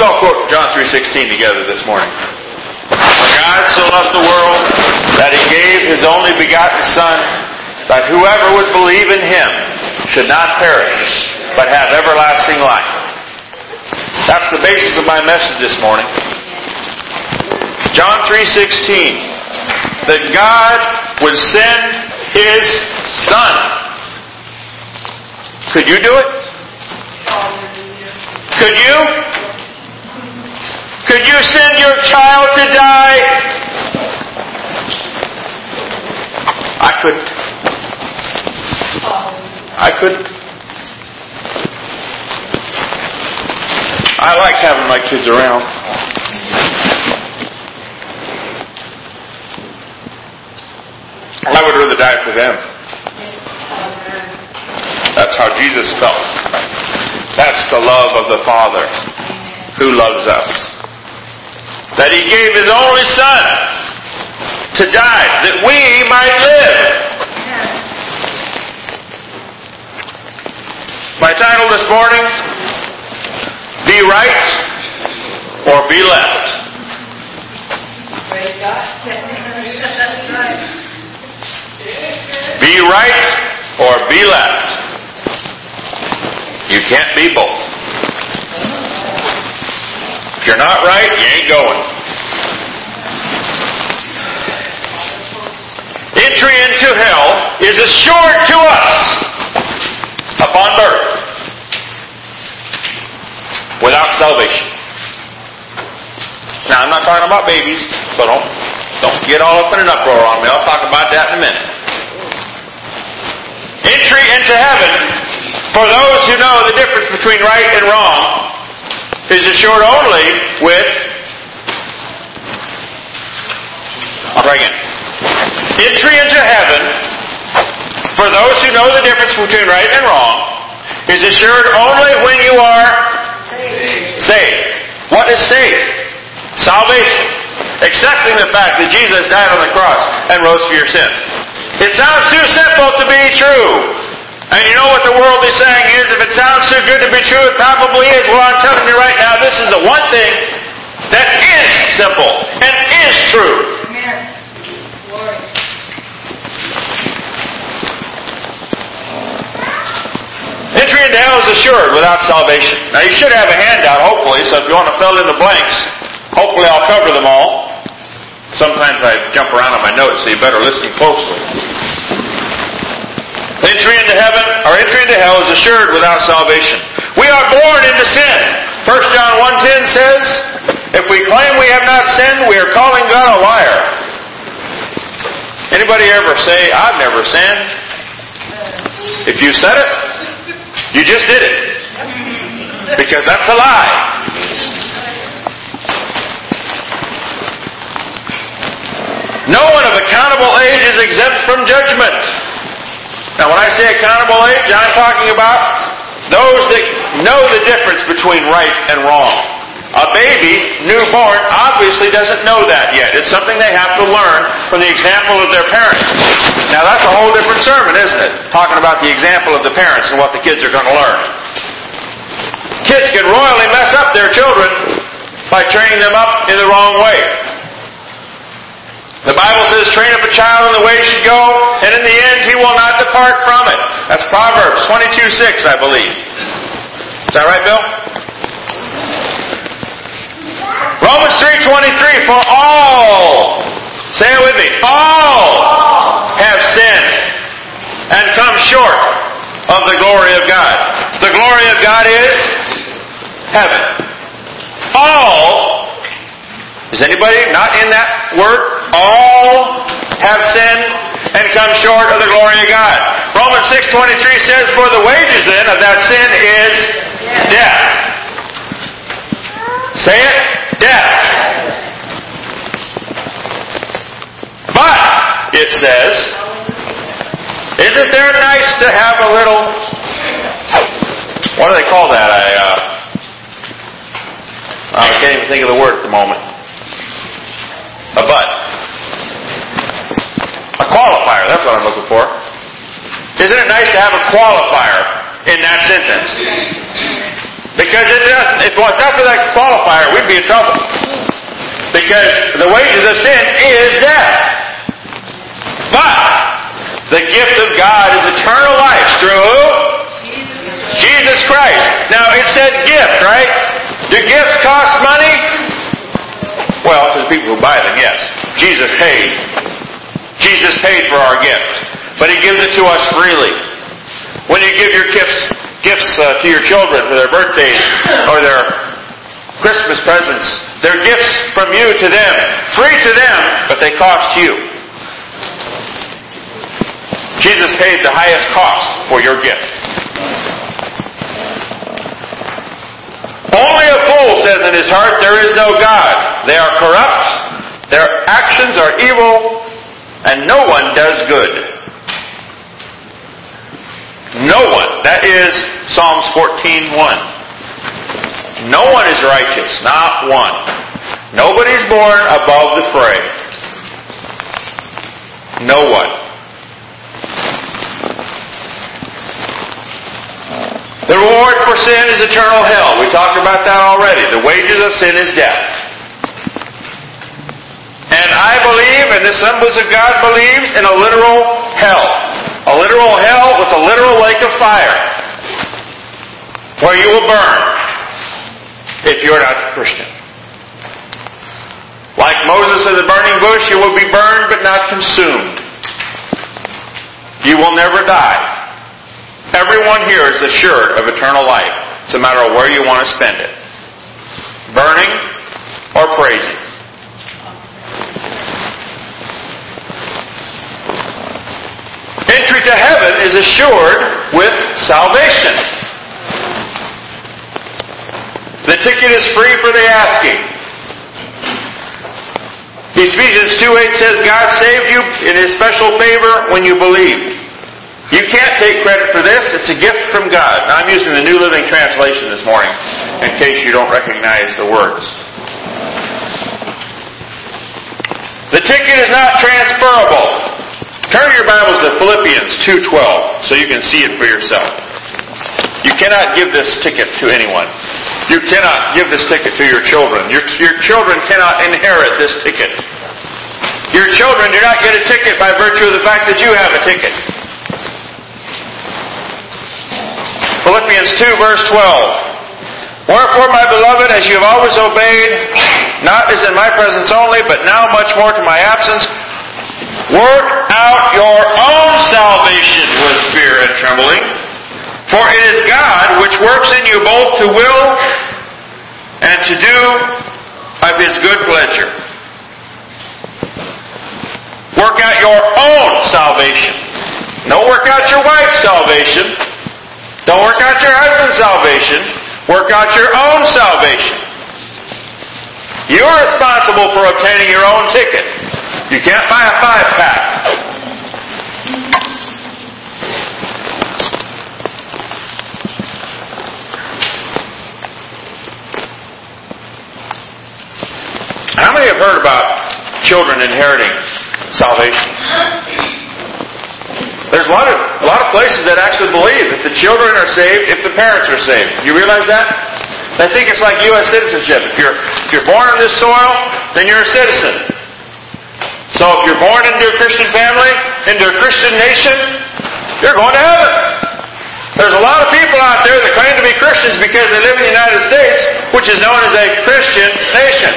Let's all quote John 3.16 together this morning. For God so loved the world that he gave his only begotten Son, that whoever would believe in him should not perish, but have everlasting life. That's the basis of my message this morning. John 3.16. That God would send his Son. Could you do it? Could you? Could you send your child to die? I couldn't. I couldn't. I like having my kids around. I would rather die for them. That's how Jesus felt. That's the love of the Father who loves us. That He gave His only Son to die that we might live. My title this morning, Be Right or Be Left. Praise God. That's right. Be right or be left. You can't be both. If you're not right, you ain't going. Entry into hell is assured to us upon birth without salvation. Now, I'm not talking about babies, so don't, don't get all up in an uproar on me. I'll talk about that in a minute entry into heaven for those who know the difference between right and wrong is assured only with I'll try again. Entry into heaven for those who know the difference between right and wrong is assured only when you are saved. What is saved? Salvation. Accepting the fact that Jesus died on the cross and rose for your sins. It sounds too simple to be true. And you know what the world is saying is, if it sounds too good to be true, it probably is. Well, I'm telling you right now, this is the one thing that is simple and is true. Entry into hell is assured without salvation. Now you should have a handout, hopefully, so if you want to fill in the blanks, hopefully I'll cover them all. Sometimes I jump around on my notes, so you better listen closely. Entry into heaven or entry into hell is assured without salvation. We are born into sin. 1 John 1.10 says, if we claim we have not sinned, we are calling God a liar. Anybody ever say, I've never sinned? If you said it, you just did it. Because that's a lie. No one of accountable age is exempt from judgment. Say accountable age, I'm talking about those that know the difference between right and wrong. A baby, newborn, obviously doesn't know that yet. It's something they have to learn from the example of their parents. Now, that's a whole different sermon, isn't it? Talking about the example of the parents and what the kids are going to learn. Kids can royally mess up their children by training them up in the wrong way. The Bible says, train up a child in the way he should go, and in the end he will not depart from it. That's Proverbs 22 6, I believe. Is that right, Bill? Romans 3.23, for all, say it with me, all have sinned and come short of the glory of God. The glory of God is heaven. All, is anybody not in that word? All have sinned and come short of the glory of God. Romans 6.23 says, for the wages then of that sin is death. Say it, death. But, it says, isn't there nice to have a little, what do they call that? I, uh, I can't even think of the word at the moment. A but. A qualifier, that's what I'm looking for. Isn't it nice to have a qualifier in that sentence? Because it doesn't, if it not for that qualifier, we'd be in trouble. Because the wages of sin is death. But the gift of God is eternal life through who? Jesus Christ. Now it said gift, right? Do gifts cost money? Well, to the people who buy them, yes. Jesus paid. Jesus paid for our gift. But He gives it to us freely. When you give your gifts, gifts uh, to your children for their birthdays or their Christmas presents, they're gifts from you to them. Free to them, but they cost you. Jesus paid the highest cost for your gift. Only a fool says in his heart, There is no God. They are corrupt, their actions are evil, and no one does good. No one. That is Psalms 14:1. No one is righteous, not one. Nobody's born above the fray. No one. The reward for sin is eternal hell. We talked about that already. The wages of sin is death. And I believe, and the Assemblies of God believes, in a literal hell. A literal hell with a literal lake of fire. Where you will burn if you're not a Christian. Like Moses in the burning bush, you will be burned but not consumed. You will never die. Everyone here is assured of eternal life. It's a matter of where you want to spend it. Burning or praising. Entry to heaven is assured with salvation. The ticket is free for the asking. Ephesians 2.8 says God saved you in His special favor when you believe. You can't take credit for this. It's a gift from God. Now, I'm using the New Living Translation this morning in case you don't recognize the words. The ticket is not transferable. Turn your Bibles to Philippians 2.12 so you can see it for yourself. You cannot give this ticket to anyone. You cannot give this ticket to your children. Your, your children cannot inherit this ticket. Your children do not get a ticket by virtue of the fact that you have a ticket. Philippians 2 verse 12. Wherefore, my beloved, as you have always obeyed, not as in my presence only, but now much more to my absence, work out your own salvation with fear and trembling. For it is God which works in you both to will and to do of his good pleasure. Work out your own salvation. Don't work out your wife's salvation. Don't work out your husband's salvation. Work out your own salvation. You're responsible for obtaining your own ticket. You can't buy a five pack. How many have heard about children inheriting salvation? There's a lot of a lot of places that actually believe if the children are saved, if the parents are saved. You realize that? They think it's like U.S. citizenship. If you're if you're born on this soil, then you're a citizen. So if you're born into a Christian family, into a Christian nation, you're going to heaven. There's a lot of people out there that claim to be Christians because they live in the United States, which is known as a Christian nation.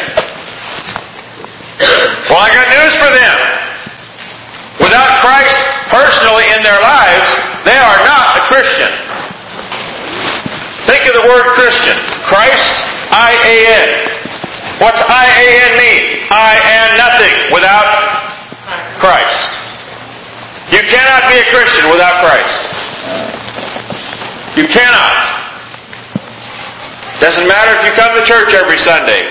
Well, I got news for them. Without Christ personally in their lives, they are not a Christian. Think of the word Christian. Christ, I-A-N. What's I-A-N mean? I am nothing without Christ. You cannot be a Christian without Christ. You cannot. Doesn't matter if you come to church every Sunday.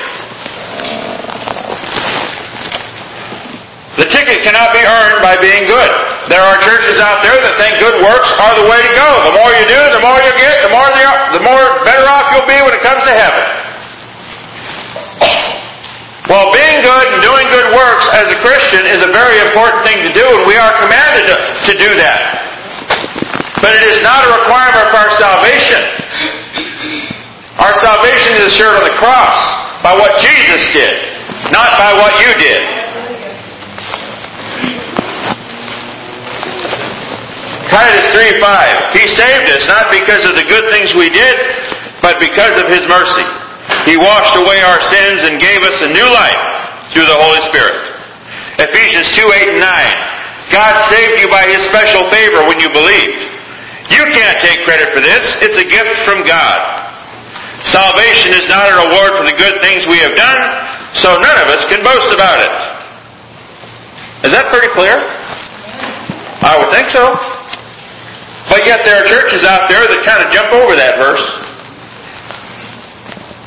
The ticket cannot be earned by being good. There are churches out there that think good works are the way to go. The more you do, the more you get, the more the, the more better off you'll be when it comes to heaven. Well, being good and doing good works as a Christian is a very important thing to do, and we are commanded to, to do that. But it is not a requirement for our salvation. Our salvation is assured on the cross by what Jesus did, not by what you did. Titus 3 5. He saved us not because of the good things we did, but because of His mercy. He washed away our sins and gave us a new life through the Holy Spirit. Ephesians 2 8 and 9. God saved you by His special favor when you believed. You can't take credit for this. It's a gift from God. Salvation is not a reward for the good things we have done, so none of us can boast about it. Is that pretty clear? I would think so. But yet there are churches out there that kind of jump over that verse.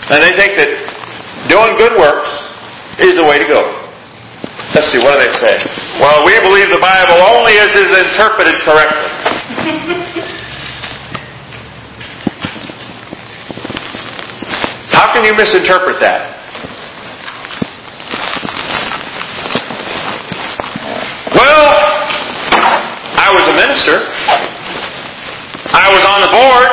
And they think that doing good works is the way to go. Let's see, what do they say? Well, we believe the Bible only as is interpreted correctly. How can you misinterpret that? Well, I was a minister. I was on the board.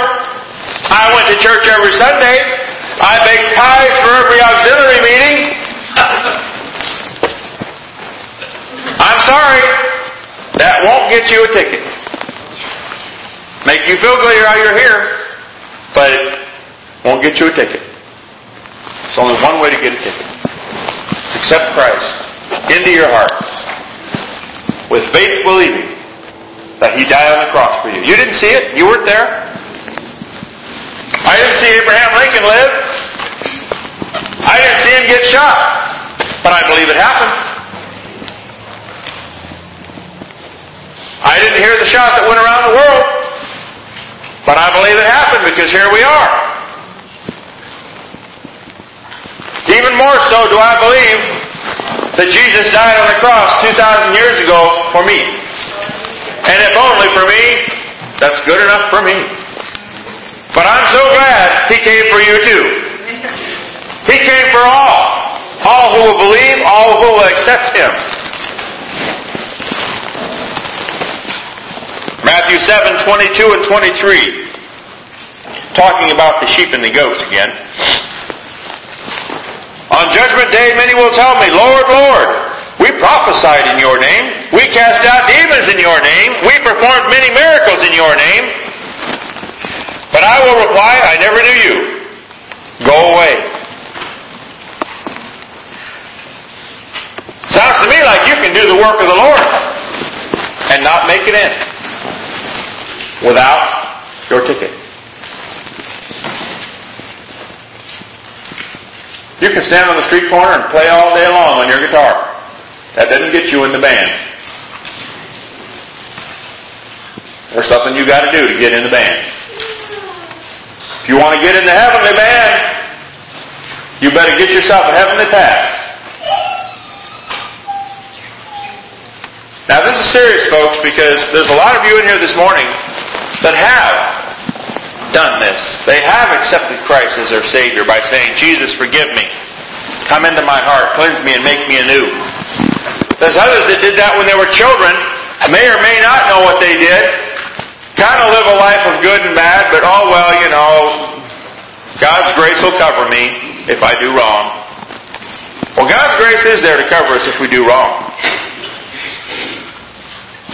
I went to church every Sunday. I baked pies for every auxiliary meeting. I'm sorry. That won't get you a ticket. Make you feel good while you're here, but it won't get you a ticket. There's only one way to get a ticket. Accept Christ into your heart with faith believing that He died on the cross for you. You didn't see it. You weren't there. I didn't see Abraham Lincoln live. I didn't see him get shot. But I believe it happened. I didn't hear the shot that went around the world. But I believe it happened because here we are. Even more so do I believe that Jesus died on the cross 2,000 years ago for me. And if only for me, that's good enough for me. But I'm so glad He came for you too. He came for all. All who will believe, all who will accept Him. Matthew 7, 22 and 23. Talking about the sheep and the goats again. On judgment day, many will tell me, Lord, Lord, we prophesied in your name. We cast out demons in your name. We performed many miracles in your name. I will reply, I never knew you. Go away. Sounds to me like you can do the work of the Lord and not make it in without your ticket. You can stand on the street corner and play all day long on your guitar. That doesn't get you in the band. There's something you got to do to get in the band. If you want to get into heavenly band, you better get yourself a heavenly pass. Now this is serious, folks, because there's a lot of you in here this morning that have done this. They have accepted Christ as their Savior by saying, Jesus, forgive me. Come into my heart, cleanse me, and make me anew. There's others that did that when they were children, may or may not know what they did. Kind of live a life of good and bad, but oh well, you know, God's grace will cover me if I do wrong. Well, God's grace is there to cover us if we do wrong.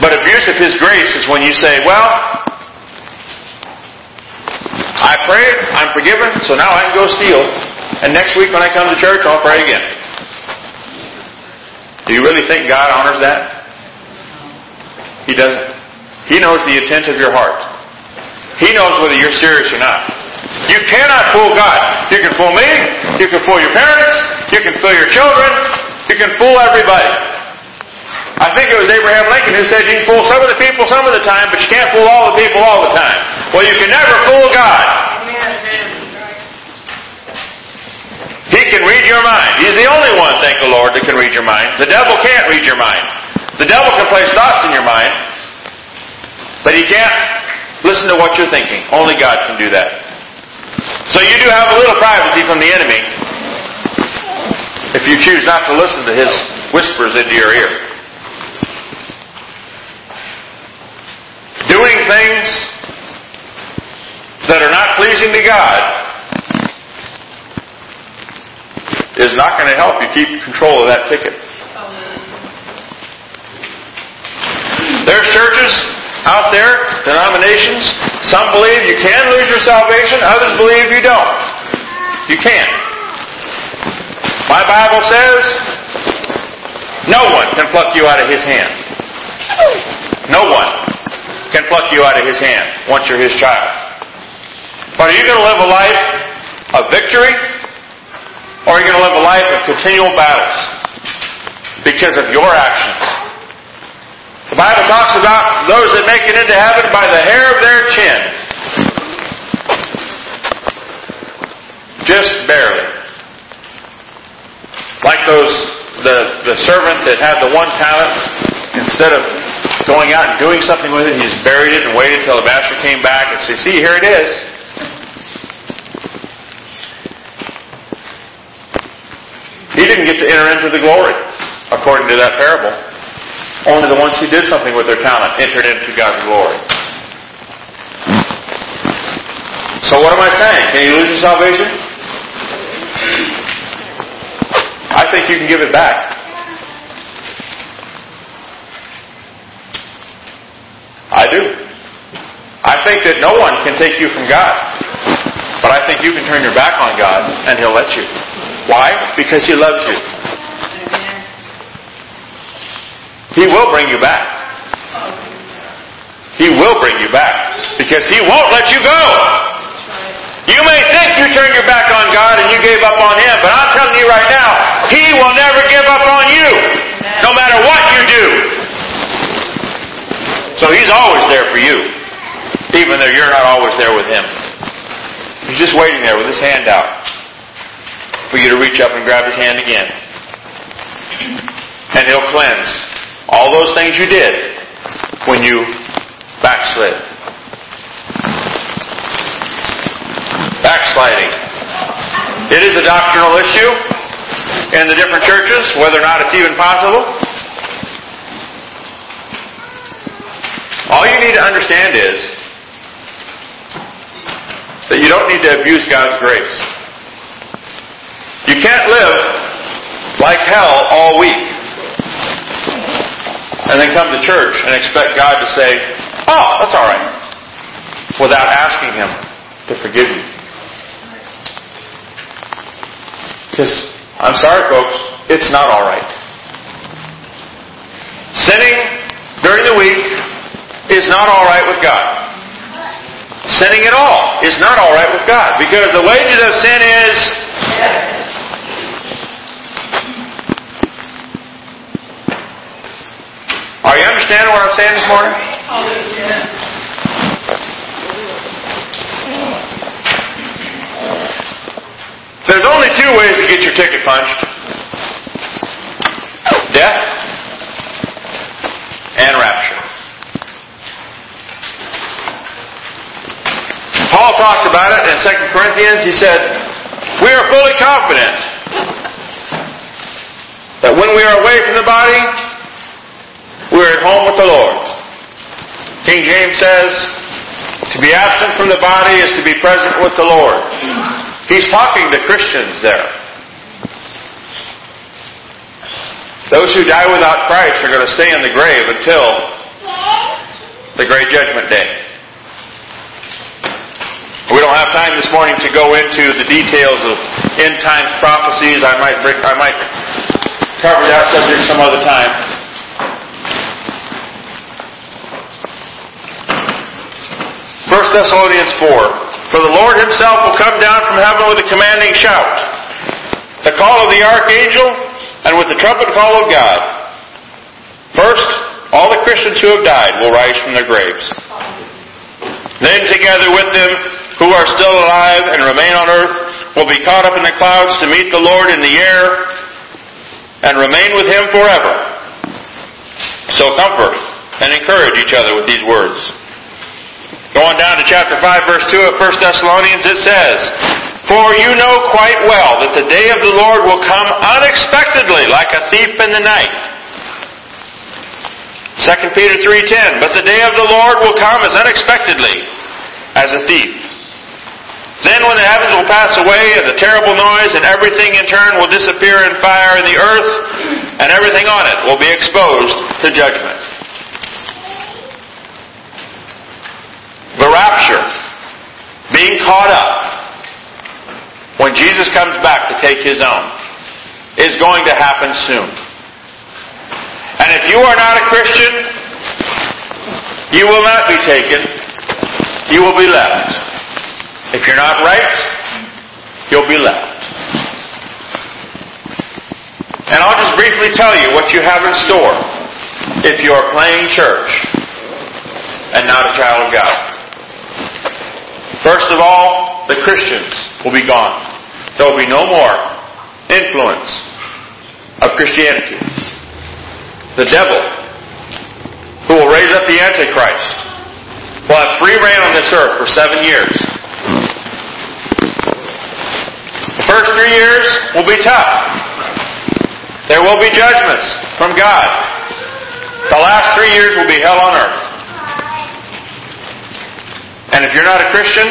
But abuse of His grace is when you say, well, I prayed, I'm forgiven, so now I can go steal. And next week when I come to church, I'll pray again. Do you really think God honors that? He doesn't. He knows the intent of your heart. He knows whether you're serious or not. You cannot fool God. You can fool me. You can fool your parents. You can fool your children. You can fool everybody. I think it was Abraham Lincoln who said you can fool some of the people some of the time, but you can't fool all the people all the time. Well, you can never fool God. He can read your mind. He's the only one, thank the Lord, that can read your mind. The devil can't read your mind. The devil can place thoughts in your mind, but he can't listen to what you're thinking. Only God can do that. So you do have a little privacy from the enemy if you choose not to listen to his whispers into your ear. Doing things that are not pleasing to God is not going to help you keep control of that ticket. There's churches out there, denominations. Some believe you can lose your salvation. Others believe you don't. You can't. My Bible says no one can pluck you out of His hand. No one can pluck you out of His hand once you're His child. But are you going to live a life of victory? Or are you going to live a life of continual battles because of your actions? The Bible talks about those that make it into heaven by the hair of their chin. Just barely. Like those, the, the servant that had the one talent, instead of going out and doing something with it, he just buried it and waited until the master came back and said, see, here it is. He didn't get to enter into the glory, according to that parable. Only the ones who did something with their talent entered into God's glory. So what am I saying? Can you lose your salvation? I think you can give it back. I do. I think that no one can take you from God. But I think you can turn your back on God and He'll let you. Why? Because He loves you. He will bring you back. He will bring you back. Because He won't let you go. You may think you turned your back on God and you gave up on Him, but I'm telling you right now, He will never give up on you, no matter what you do. So He's always there for you, even though you're not always there with Him. He's just waiting there with His hand out for you to reach up and grab His hand again. And He'll cleanse all those things you did when you backslid. Backsliding. It is a doctrinal issue in the different churches, whether or not it's even possible. All you need to understand is that you don't need to abuse God's grace. You can't live like hell all week and then come to church and expect God to say, oh, that's all right, without asking Him to forgive you. Because, I'm sorry, folks, it's not all right. Sinning during the week is not all right with God. Sinning at all is not all right with God because the wages of sin is Are you understanding what I'm saying this morning? There's only two ways to get your ticket punched. Death and rapture. Paul talked about it in 2 Corinthians. He said, We are fully confident that when we are away from the body, we're at home with the Lord. King James says, to be absent from the body is to be present with the Lord. He's talking to Christians there. Those who die without Christ are going to stay in the grave until the great judgment day. We don't have time this morning to go into the details of end times prophecies. I might I might cover that subject some other time. 1 Thessalonians 4. For the Lord himself will come down from heaven with a commanding shout, the call of the archangel, and with the trumpet call of God. First, all the Christians who have died will rise from their graves. Then together with them who are still alive and remain on earth will be caught up in the clouds to meet the Lord in the air and remain with him forever. So comfort and encourage each other with these words. Going down to chapter 5, verse 2 of 1 Thessalonians, it says, For you know quite well that the day of the Lord will come unexpectedly, like a thief in the night. 2 Peter 3.10, But the day of the Lord will come as unexpectedly as a thief. Then when the heavens will pass away and the terrible noise and everything in turn will disappear in fire and the earth and everything on it will be exposed to judgment. The rapture, being caught up when Jesus comes back to take his own, is going to happen soon. And if you are not a Christian, you will not be taken. You will be left. If you're not right, you'll be left. And I'll just briefly tell you what you have in store if you're playing church and not a child of God. First of all, the Christians will be gone. There will be no more influence of Christianity. The devil, who will raise up the Antichrist, will have free reign on this earth for seven years. The first three years will be tough. There will be judgments from God. The last three years will be hell on earth. And if you're not a Christian,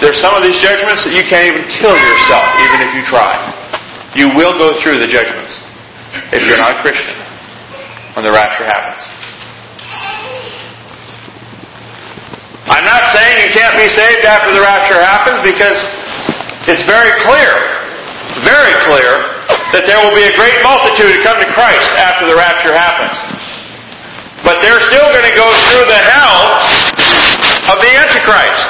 there's some of these judgments that you can't even kill yourself, even if you try. You will go through the judgments if you're not a Christian when the rapture happens. I'm not saying you can't be saved after the rapture happens because it's very clear, very clear, that there will be a great multitude who come to Christ after the rapture happens. But they're still going to go through the hell of the Antichrist.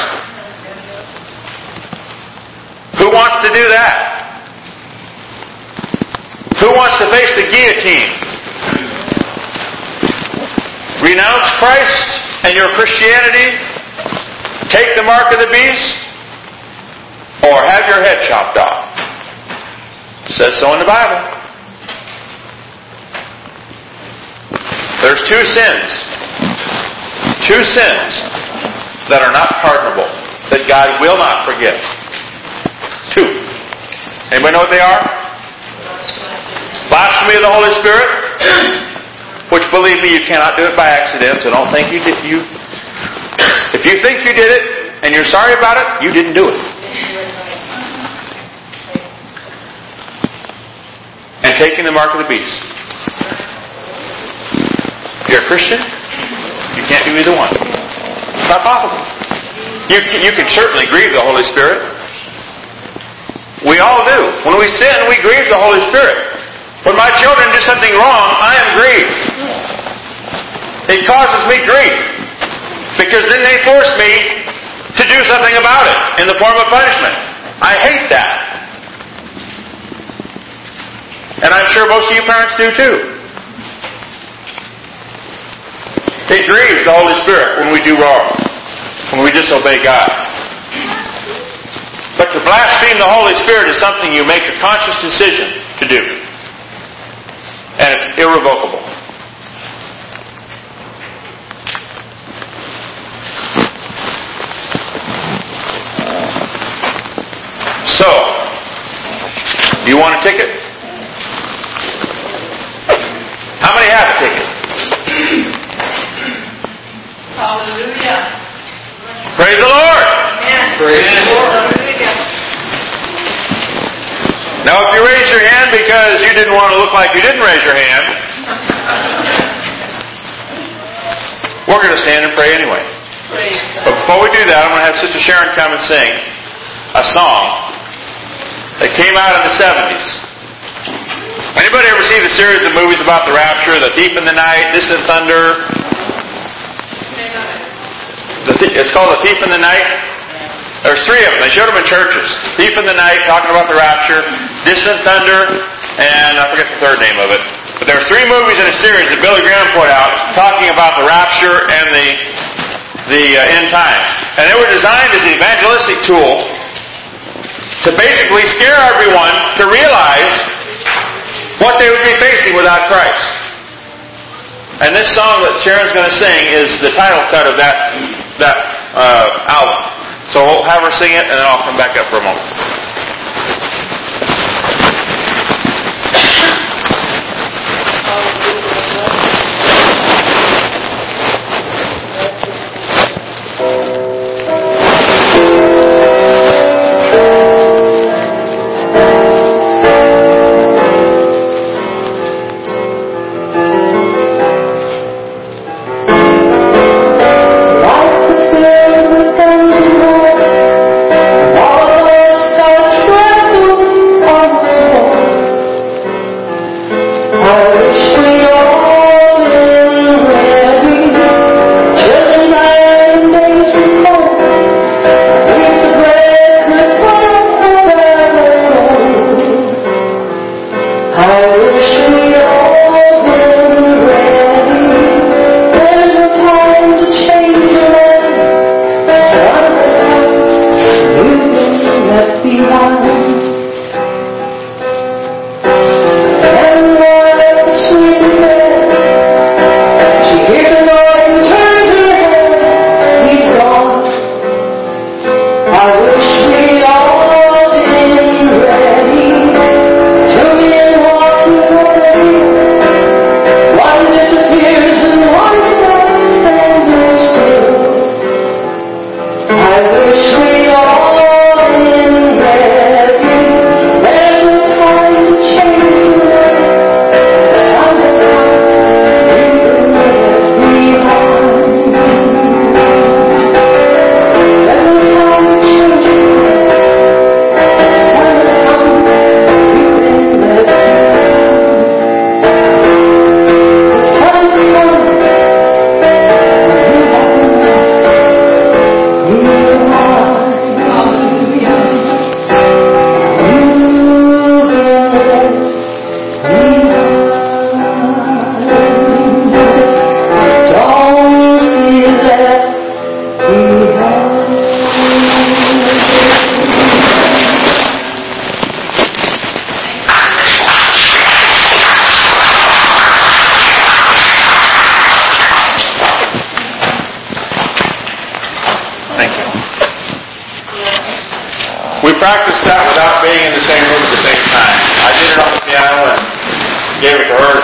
Who wants to do that? Who wants to face the guillotine? Renounce Christ and your Christianity? Take the mark of the beast? Or have your head chopped off? Says so in the Bible. There's two sins. Two sins that are not pardonable, that God will not forgive. Two. Anybody know what they are? Blasphemy of the Holy Spirit, which believe me, you cannot do it by accident, so don't think you did you if you think you did it and you're sorry about it, you didn't do it. And taking the mark of the beast. You're a Christian, you can't do either one. It's not possible. You, you can certainly grieve the Holy Spirit. We all do. When we sin, we grieve the Holy Spirit. When my children do something wrong, I am grieved. It causes me grief. Because then they force me to do something about it in the form of punishment. I hate that. And I'm sure most of you parents do too. It grieves the Holy Spirit when we do wrong, when we disobey God. But to blaspheme the Holy Spirit is something you make a conscious decision to do. And it's irrevocable. So, do you want a ticket? How many have a ticket? Hallelujah. Praise the Lord! Amen. Praise the Lord. Now, if you raise your hand because you didn't want to look like you didn't raise your hand, we're going to stand and pray anyway. But before we do that, I'm going to have Sister Sharon come and sing a song that came out in the 70s. Anybody ever see the series of movies about the rapture, The Thief in the Night, Distant Thunder? Thi- it's called The Thief in the Night. There's three of them. They showed them in churches. Thief in the Night, talking about the rapture, Distant Thunder, and I forget the third name of it. But there are three movies in a series that Billy Graham put out talking about the rapture and the the uh, end times. And they were designed as an evangelistic tool to basically scare everyone to realize what they would be facing without Christ. And this song that Sharon's going to sing is the title cut of that that uh, album. So we'll have her sing it, and then I'll come back up for a moment.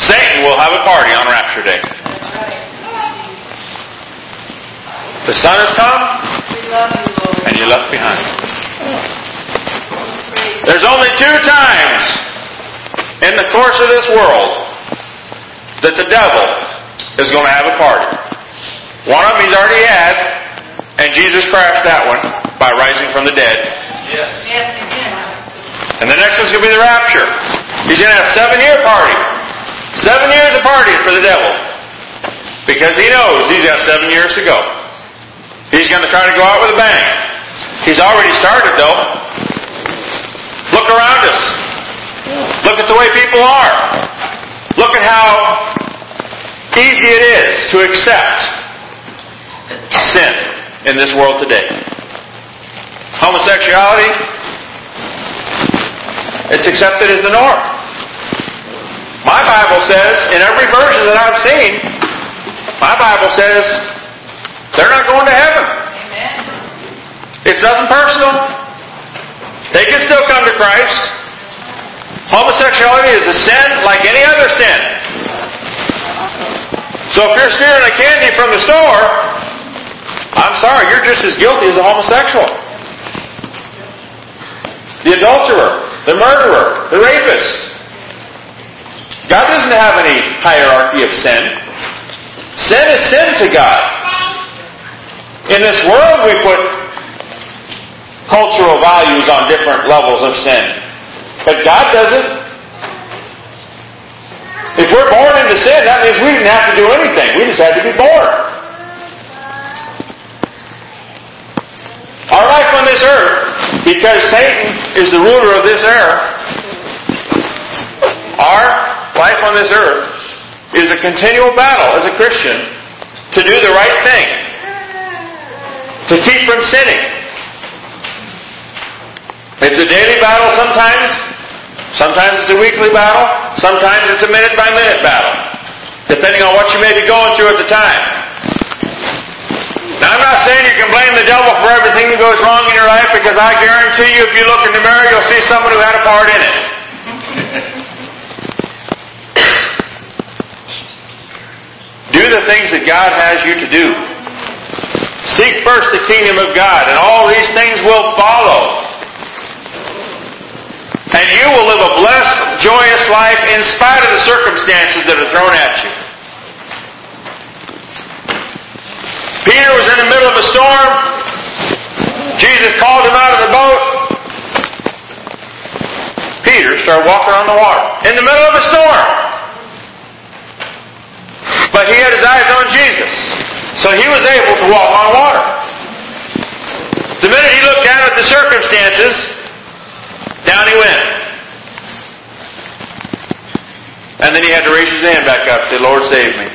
Satan will have a party on Rapture Day. The Son has come, and you left behind. There's only two times in the course of this world that the devil is going to have a party. One of them he's already had, and Jesus crashed that one by rising from the dead. Yes. And the next one's going to be the rapture. He's going to have a seven year party. Seven years of partying for the devil. Because he knows he's got seven years to go. He's going to try to go out with a bang. He's already started though. Look around us. Look at the way people are. Look at how easy it is to accept sin in this world today. Homosexuality, it's accepted as the norm. My Bible says, in every version that I've seen, my Bible says they're not going to heaven. It's nothing personal. They can still come to Christ. Homosexuality is a sin like any other sin. So if you're stealing a candy from the store, I'm sorry, you're just as guilty as a homosexual. The adulterer, the murderer, the rapist. God doesn't have any hierarchy of sin. Sin is sin to God. In this world, we put cultural values on different levels of sin. But God doesn't. If we're born into sin, that means we didn't have to do anything. We just had to be born. Our life on this earth, because Satan is the ruler of this earth, our life on this earth is a continual battle as a Christian to do the right thing, to keep from sinning. It's a daily battle sometimes, Sometimes it's a weekly battle. Sometimes it's a minute by minute battle. Depending on what you may be going through at the time. Now I'm not saying you can blame the devil for everything that goes wrong in your life because I guarantee you if you look in the mirror you'll see someone who had a part in it. Do the things that God has you to do. Seek first the kingdom of God and all these things will follow. And you will live a blessed, joyous life in spite of the circumstances that are thrown at you. Peter was in the middle of a storm. Jesus called him out of the boat. Peter started walking on the water in the middle of a storm. But he had his eyes on Jesus. So he was able to walk on water. The minute he looked down at the circumstances, down he went. And then he had to raise his hand back up and say, Lord, save me.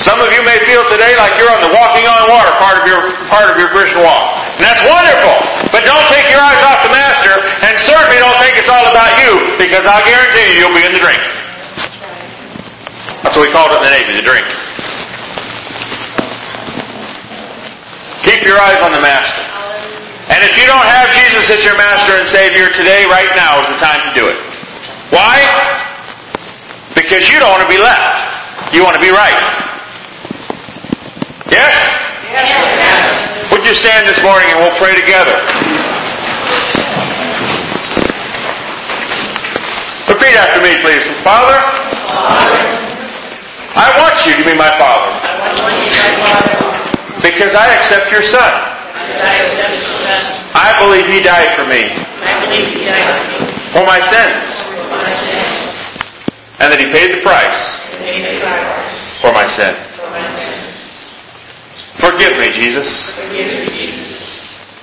Some of you may feel today like you're on the walking on water part of your part of your Christian walk. And that's wonderful. But don't take your eyes off the master and certainly don't think it's all about you because I guarantee you you'll be in the drink. That's what we called it in the Navy, the drink. Keep your eyes on the master. And if you don't have Jesus as your master and savior today, right now is the time to do it. Why? Because you don't want to be left. You want to be right. Yes? yes? Would you stand this morning and we'll pray together? Repeat after me, please. Father, want you to be my Father. Because I accept your Son. I believe He died for me. For my sins. And that He paid the price for my sin. Forgive me, Jesus.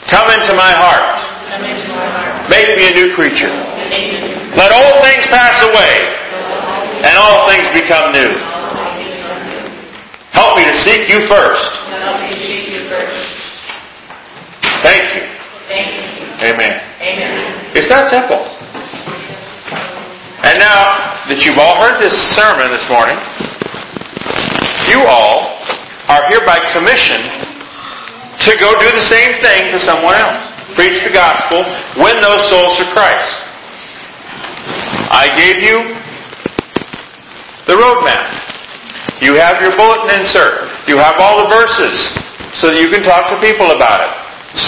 Come into my heart. Make me a new creature. Let old things pass away and all things become new. Help me to seek you first. Thank you. Amen. Amen. It's that simple. And now that you've all heard this sermon this morning, you all are hereby commissioned to go do the same thing to someone else. Preach the gospel, win those souls to Christ. I gave you the roadmap. You have your bulletin insert. You have all the verses so that you can talk to people about it.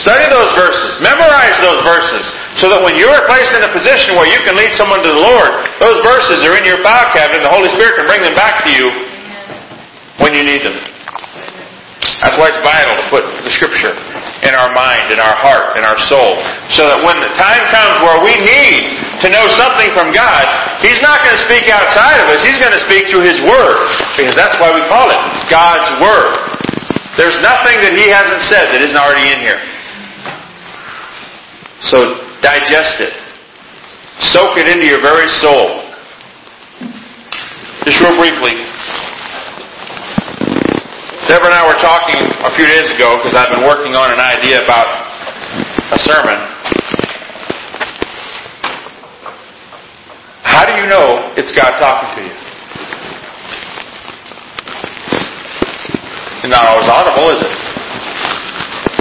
Study those verses. Memorize those verses so that when you are placed in a position where you can lead someone to the Lord, those verses are in your file cabinet and the Holy Spirit can bring them back to you when you need them. That's why it's vital to put the Scripture in our mind, in our heart, in our soul, so that when the time comes where we need to know something from God, He's not going to speak outside of us. He's going to speak through His Word, because that's why we call it God's Word. There's nothing that He hasn't said that isn't already in here. So digest it. Soak it into your very soul. Just real briefly, Deborah and I were talking a few days ago because I've been working on an idea about a sermon. How do you know it's God talking to you? It's not always audible, is it?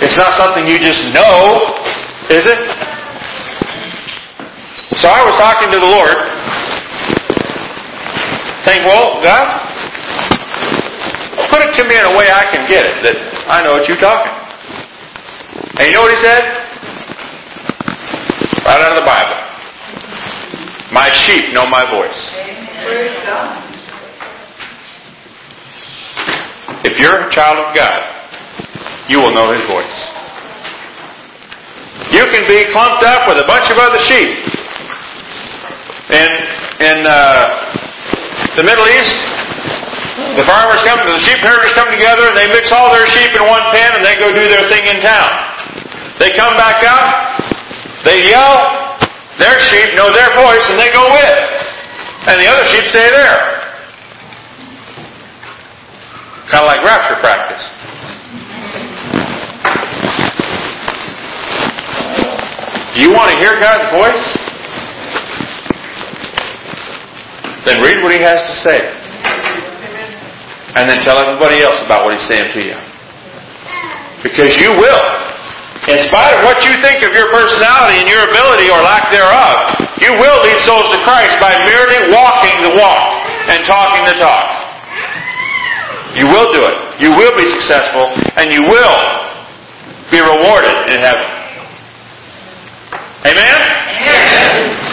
It's not something you just know, is it? So I was talking to the Lord, saying, well, God, Put it to me in a way I can get it, that I know what you're talking. And you know what he said? Right out of the Bible. My sheep know my voice. If you're a child of God, you will know his voice. You can be clumped up with a bunch of other sheep. In, in uh, the Middle East, the farmers come, the sheep herders come together and they mix all their sheep in one pen and they go do their thing in town. They come back out, they yell, their sheep know their voice and they go with. And the other sheep stay there. Kind of like rapture practice. Do you want to hear God's voice? Then read what He has to say and then tell everybody else about what he's saying to you. Because you will. In spite of what you think of your personality and your ability or lack thereof, you will lead souls to Christ by merely walking the walk and talking the talk. You will do it. You will be successful and you will be rewarded in heaven. Amen? Amen.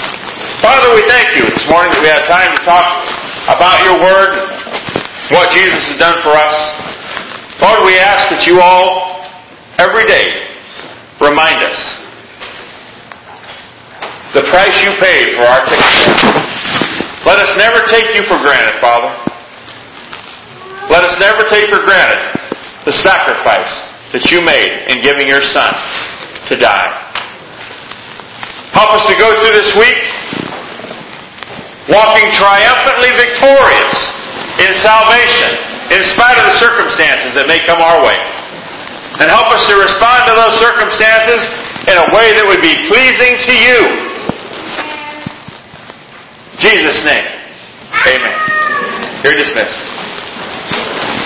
Father, we thank you this morning that we had time to talk about your word what Jesus has done for us. Lord, we ask that you all, every day, remind us the price you paid for our ticket. Let us never take you for granted, Father. Let us never take for granted the sacrifice that you made in giving your Son. to die. Help us to go through this week walking triumphantly victorious in salvation in spite of the circumstances that may come our way. And help us to respond to those circumstances in a way that would be pleasing to you. In Jesus' name. Amen. You're dismissed.